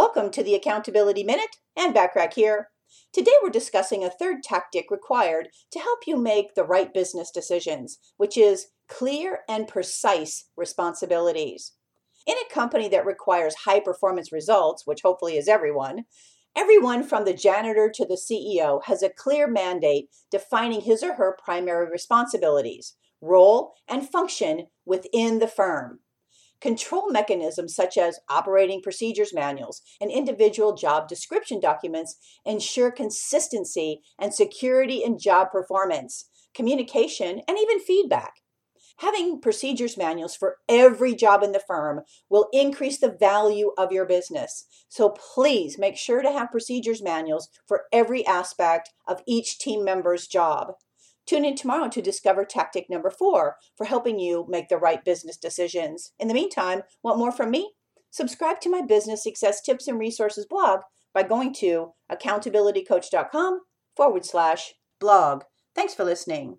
Welcome to the Accountability Minute and Brad Pack here. Today we're discussing a third tactic required to help you make the right business decisions, which is clear and precise responsibilities. In a company that requires high performance results, which hopefully is everyone, everyone from the janitor to the CEO has a clear mandate defining his or her primary responsibilities, role, and function within the firm. Control mechanisms such as operating procedures manuals and individual job description documents ensure consistency and security in job performance, communication, and even feedback. Having procedures manuals for every job in the firm will increase the value of your business. So please make sure to have procedures manuals for every aspect of each team member's job. Tune in tomorrow to discover tactic number four for helping you make the right business decisions. In the meantime, want more from me? Subscribe to my business success tips and resources blog by going to accountabilitycoach.com forward slash blog. Thanks for listening.